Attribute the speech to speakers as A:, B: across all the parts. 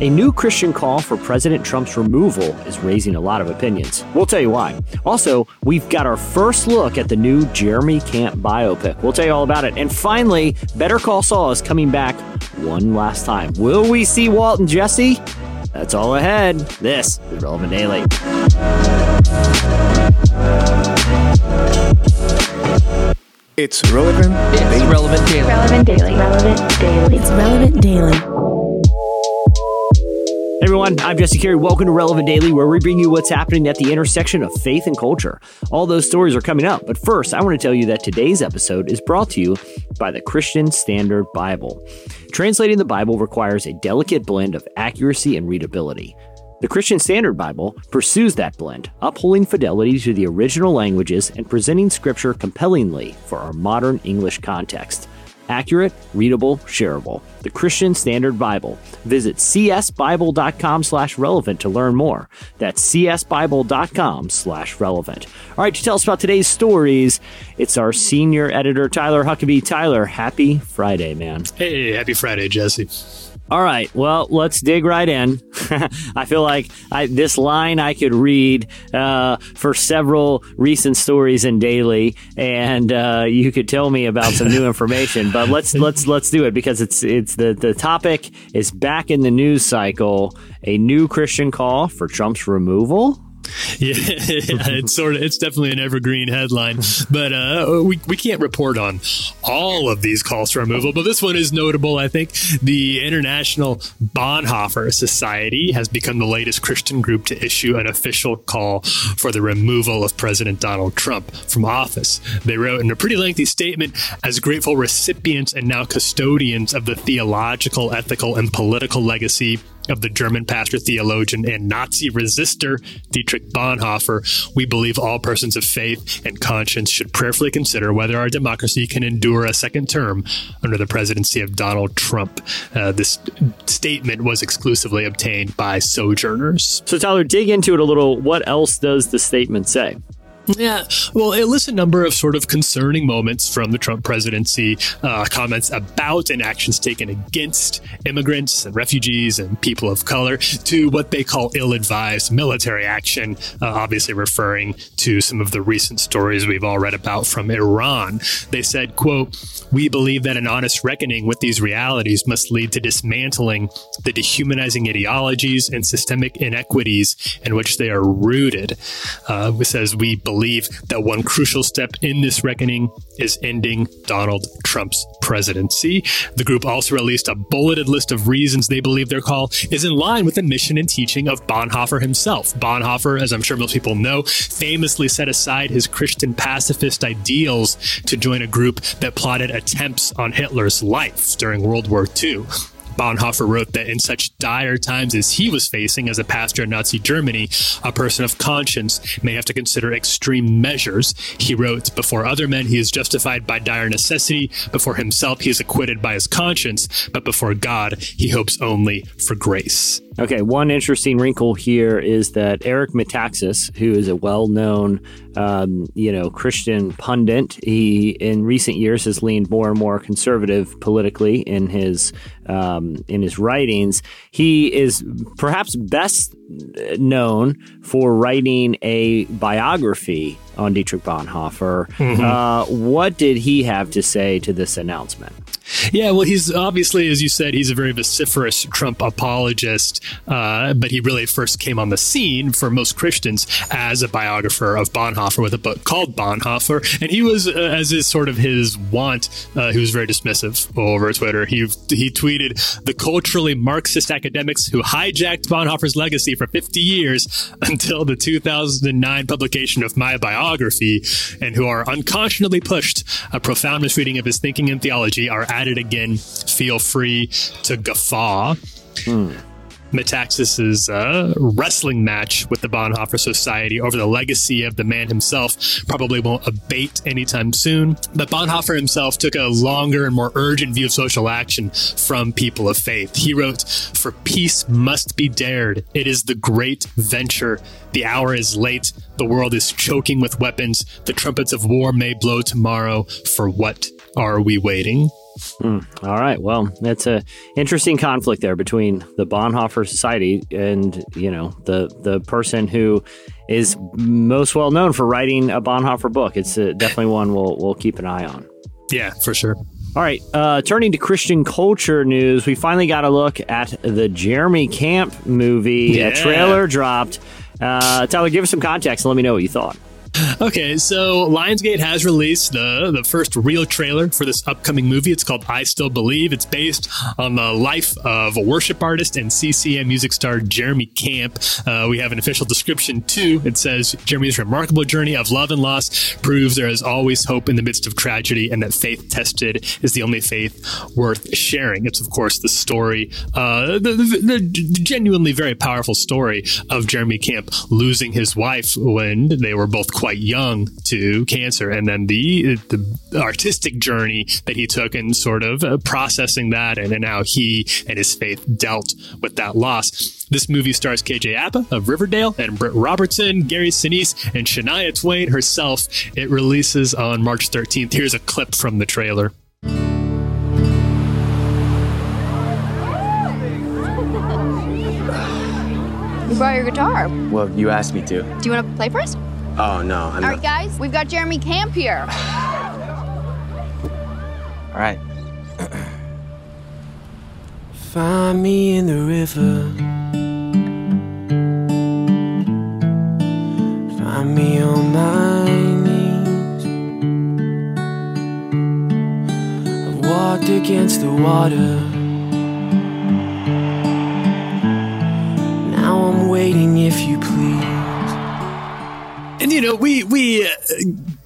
A: A new Christian call for President Trump's removal is raising a lot of opinions. We'll tell you why. Also, we've got our first look at the new Jeremy Camp biopic. We'll tell you all about it. And finally, Better Call Saul is coming back one last time. Will we see Walt and Jesse? That's all ahead. This is Relevant Daily.
B: It's relevant.
C: It's
B: daily.
C: relevant daily.
D: Relevant Daily. Relevant Daily.
E: It's relevant daily.
A: Everyone, I'm Jesse Carey. Welcome to Relevant Daily, where we bring you what's happening at the intersection of faith and culture. All those stories are coming up, but first, I want to tell you that today's episode is brought to you by the Christian Standard Bible. Translating the Bible requires a delicate blend of accuracy and readability. The Christian Standard Bible pursues that blend, upholding fidelity to the original languages and presenting scripture compellingly for our modern English context. Accurate, readable, shareable. The Christian Standard Bible. Visit csbible.com slash relevant to learn more. That's csbible.com slash relevant. All right, to tell us about today's stories, it's our senior editor, Tyler Huckabee. Tyler, happy Friday, man.
F: Hey, happy Friday, Jesse.
A: All right, well, let's dig right in. I feel like I, this line I could read uh, for several recent stories in daily, and uh, you could tell me about some new information. But let's let's let's do it because it's it's the the topic is back in the news cycle. A new Christian call for Trump's removal.
F: Yeah, it's sort of it's definitely an evergreen headline, but uh, we we can't report on all of these calls for removal. But this one is notable. I think the International Bonhoeffer Society has become the latest Christian group to issue an official call for the removal of President Donald Trump from office. They wrote in a pretty lengthy statement as grateful recipients and now custodians of the theological, ethical, and political legacy of the German pastor, theologian, and Nazi resistor Dietrich Bonhoeffer, we believe all persons of faith and conscience should prayerfully consider whether our democracy can endure a second term under the presidency of Donald Trump. Uh, this statement was exclusively obtained by sojourners.
A: So, Tyler, dig into it a little. What else does the statement say?
F: Yeah, well, it lists a number of sort of concerning moments from the Trump presidency, uh, comments about and actions taken against immigrants and refugees and people of color, to what they call ill advised military action, uh, obviously referring to some of the recent stories we've all read about from Iran. They said, quote, We believe that an honest reckoning with these realities must lead to dismantling the dehumanizing ideologies and systemic inequities in which they are rooted. Uh, it says, We believe believe that one crucial step in this reckoning is ending Donald Trump's presidency. The group also released a bulleted list of reasons they believe their call is in line with the mission and teaching of Bonhoeffer himself. Bonhoeffer, as I'm sure most people know, famously set aside his Christian pacifist ideals to join a group that plotted attempts on Hitler's life during World War II. Bonhoeffer wrote that in such dire times as he was facing as a pastor in Nazi Germany, a person of conscience may have to consider extreme measures. He wrote, Before other men, he is justified by dire necessity. Before himself, he is acquitted by his conscience. But before God, he hopes only for grace.
A: Okay, one interesting wrinkle here is that Eric Metaxas, who is a well-known, um, you know, Christian pundit, he in recent years has leaned more and more conservative politically in his um, in his writings. He is perhaps best known for writing a biography on Dietrich Bonhoeffer.
F: Mm-hmm.
A: Uh, what did he have to say to this announcement?
F: Yeah, well, he's obviously, as you said, he's a very vociferous Trump apologist, uh, but he really first came on the scene for most Christians as a biographer of Bonhoeffer with a book called Bonhoeffer. And he was, uh, as is sort of his want, uh, he was very dismissive over Twitter. He, he tweeted, the culturally Marxist academics who hijacked Bonhoeffer's legacy for 50 years until the 2009 publication of my biography and who are unconscionably pushed a profound misreading of his thinking and theology are at it again. Feel free to guffaw.
A: Hmm.
F: Metaxas's uh, wrestling match with the Bonhoeffer Society over the legacy of the man himself probably won't abate anytime soon. But Bonhoeffer himself took a longer and more urgent view of social action from people of faith. He wrote, For peace must be dared. It is the great venture. The hour is late. The world is choking with weapons. The trumpets of war may blow tomorrow. For what are we waiting?
A: Mm, all right. Well, that's a interesting conflict there between the Bonhoeffer Society and you know the the person who is most well known for writing a Bonhoeffer book. It's uh, definitely one we'll we'll keep an eye on.
F: Yeah, for sure.
A: All right, uh, turning to Christian culture news, we finally got a look at the Jeremy Camp movie.
F: Yeah.
A: A trailer dropped. Uh, Tyler, give us some context and let me know what you thought.
F: Okay, so Lionsgate has released the the first real trailer for this upcoming movie. It's called I Still Believe. It's based on the life of a worship artist and CCM music star Jeremy Camp. Uh, we have an official description too. It says Jeremy's remarkable journey of love and loss proves there is always hope in the midst of tragedy, and that faith tested is the only faith worth sharing. It's of course the story, uh, the, the, the genuinely very powerful story of Jeremy Camp losing his wife when they were both quite young to cancer, and then the the artistic journey that he took and sort of uh, processing that, and, and how he and his faith dealt with that loss. This movie stars KJ Apa of Riverdale and Britt Robertson, Gary Sinise, and Shania Twain herself. It releases on March 13th. Here's a clip from the trailer.
C: You brought your guitar.
B: Well, you asked me to.
C: Do you want to play for us?
B: Oh no, I'm
C: All right, guys, we've got Jeremy Camp here.
B: All right. Find me in the river. Find me on my knees. I've walked against the water. Now I'm waiting if you please.
F: And you know, we we uh,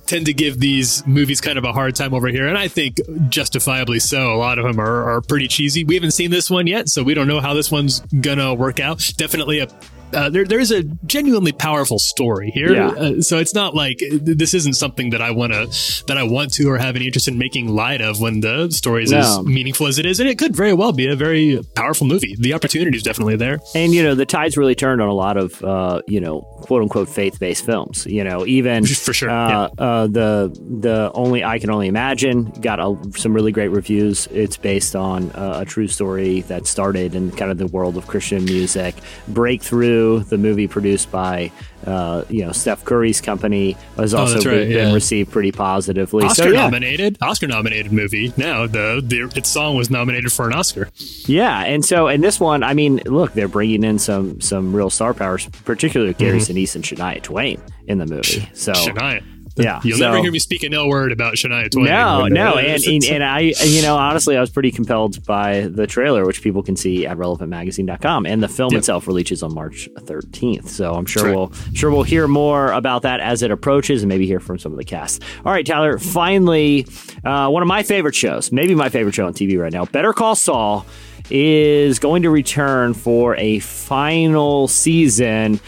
F: tend to give these movies kind of a hard time over here, and I think justifiably so. A lot of them are, are pretty cheesy. We haven't seen this one yet, so we don't know how this one's gonna work out. Definitely a uh, there, there is a genuinely powerful story here,
A: Yeah.
F: uh, so it's not like this isn't something that I want to that I want to or have any interest in making light of when the story is
A: No.
F: as meaningful as it is, and it could very well be a very powerful movie. The opportunity is definitely there.
A: And you know, the tide's really turned on a lot of uh, you know, quote unquote faith based films. You know, even
F: For sure,
A: Uh, uh, the the only I can only imagine got a, some really great reviews. It's based on uh, a true story that started in kind of the world of Christian music. Breakthrough, the movie produced by uh, you know Steph Curry's company, has also
F: Oh,
A: been,
F: right,
A: been
F: yeah.
A: received pretty positively.
F: Oscar
A: so yeah,
F: nominated, Oscar nominated movie. Now the, the its song was nominated for an Oscar.
A: Yeah, and so and this one, I mean, look, they're bringing in some some real star powers, particularly Gary Sinise and Shania Twain in the movie. So
F: Shania.
A: Yeah,
F: You'll
A: so-
F: never hear me speak an ill word about Shania Twain.
A: no, no, and, and and I, you know, honestly, I was pretty compelled by the trailer, which people can see at relevantmagazine.com, and the film
F: Yep.
A: itself releases on March 13th. So I'm sure
F: right.
A: we'll sure we'll hear more about that as it approaches, and maybe hear from some of the cast. All right, Tyler. Finally, uh, one of my favorite shows, maybe my favorite show on TV right now, Better Call Saul, is going to return for a final season.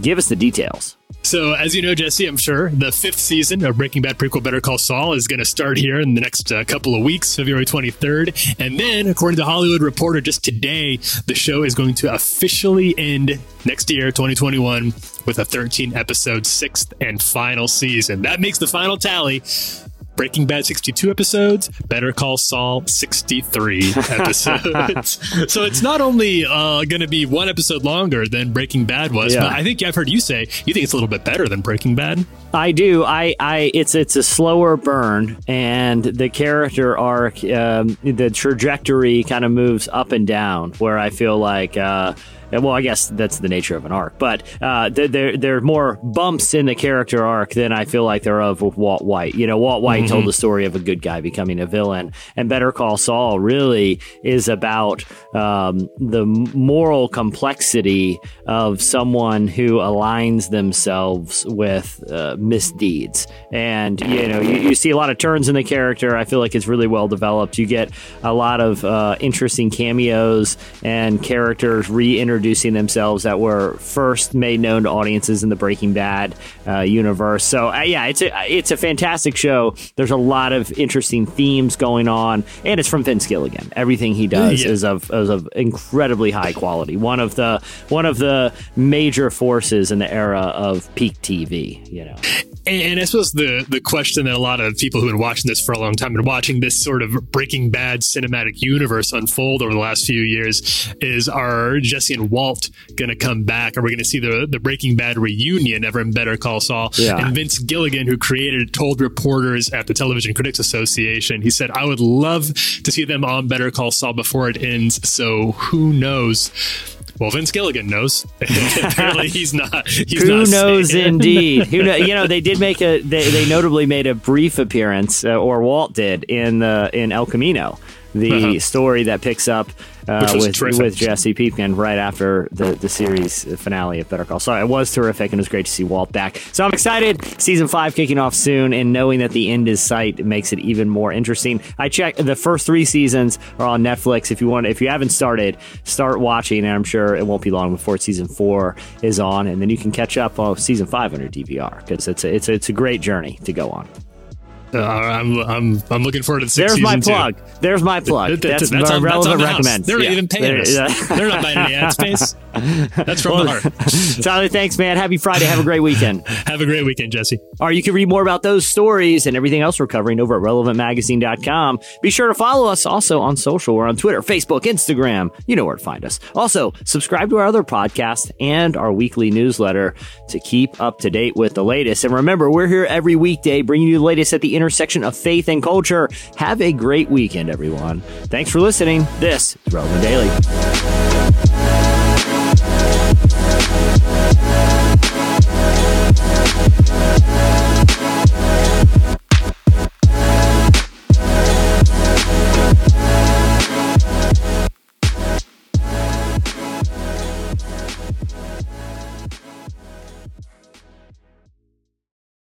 A: Give us the details.
F: So, as you know, Jesse, I'm sure the fifth season of Breaking Bad prequel Better Call Saul is going to start here in the next uh, couple of weeks, February 23rd. And then, according to Hollywood Reporter, just today, the show is going to officially end next year, 2021, with a 13 episode sixth and final season. That makes the final tally. Breaking Bad 62 episodes, Better Call Saul 63 episodes. so it's not only uh, going to be one episode longer than Breaking Bad was,
A: Yeah.
F: but I think I've heard you say you think it's a little bit better than Breaking Bad.
A: I do. I, I, it's it's a slower burn, and the character arc, um, the trajectory kind of moves up and down. Where I feel like, uh, well, I guess that's the nature of an arc, but uh, there, there are more bumps in the character arc than I feel like there are of with Walt White. You know, Walt White told the story of a good guy becoming a villain, and Better Call Saul really is about um, the moral complexity of someone who aligns themselves with uh, misdeeds. And, you know, you, you see a lot of turns in the character. I feel like it's really well developed. You get a lot of uh, interesting cameos and characters reintroducing themselves that were first made known to audiences in the Breaking Bad uh, universe. So, uh, yeah, it's a, it's a fantastic show. There's a lot of interesting themes going on, and it's from Vince Gilligan. Everything he does
F: Yeah.
A: is of, is of incredibly high quality. One of the one of the major forces in the era of peak TV. You know,
F: And I suppose the the question that a lot of people who've been watching this for a long time and watching this sort of Breaking Bad cinematic universe unfold over the last few years is: Are Jesse and Walt going to come back? Are we going to see the the Breaking Bad reunion ever in Better Call Saul?
A: Yeah.
F: And Vince Gilligan, who created told reporters at the Television Critics Association, he said, "I would love to see them on Better Call Saul before it ends." So who knows? Well, Vince Gilligan knows. Apparently, he's not. He's
A: Who
F: not
A: knows,
F: saying
A: indeed. Who know, You know, they did make a. They, they notably made a brief appearance, uh, or Walt did in the in El Camino, the
F: Uh-huh.
A: story that picks up uh, with with Jesse Pinkman right after the the series finale of Better Call Saul. It was terrific, and it was great to see Walt back. So I'm excited. Season five kicking off soon, and knowing that the end is sight makes it even more interesting. I checked the first three seasons are on Netflix. If you want, if you haven't started, start watching, and I'm sure it won't be long before season four is on, and then you can catch up on season five on your DVR because it's a, it's a, it's a great journey to go on.
F: Uh, I'm I'm I'm looking forward to the sixth
A: There's my
F: too.
A: plug. There's my plug.
F: That-
A: That's,
F: that's,
A: my
F: on, that's
A: relevant
F: on the They're not even paying
A: There-
F: us.
A: yeah.
F: They're not buying any ad space. That's from the heart.
A: Tyler, thanks, man. Happy Friday. Have a great weekend.
F: Have a great weekend, Jesse.
A: All right, you can read more about those stories and everything else we're covering over at relevantmagazine.com. Be sure to follow us also on social. We're on Twitter, Facebook, Instagram. You know where to find us. Also, subscribe to our other podcast and our weekly newsletter to keep up to date with the latest. And remember, we're here every weekday bringing you the latest at intersection of faith and culture. Have a great weekend, everyone. Thanks for listening. This is Relevant Daily.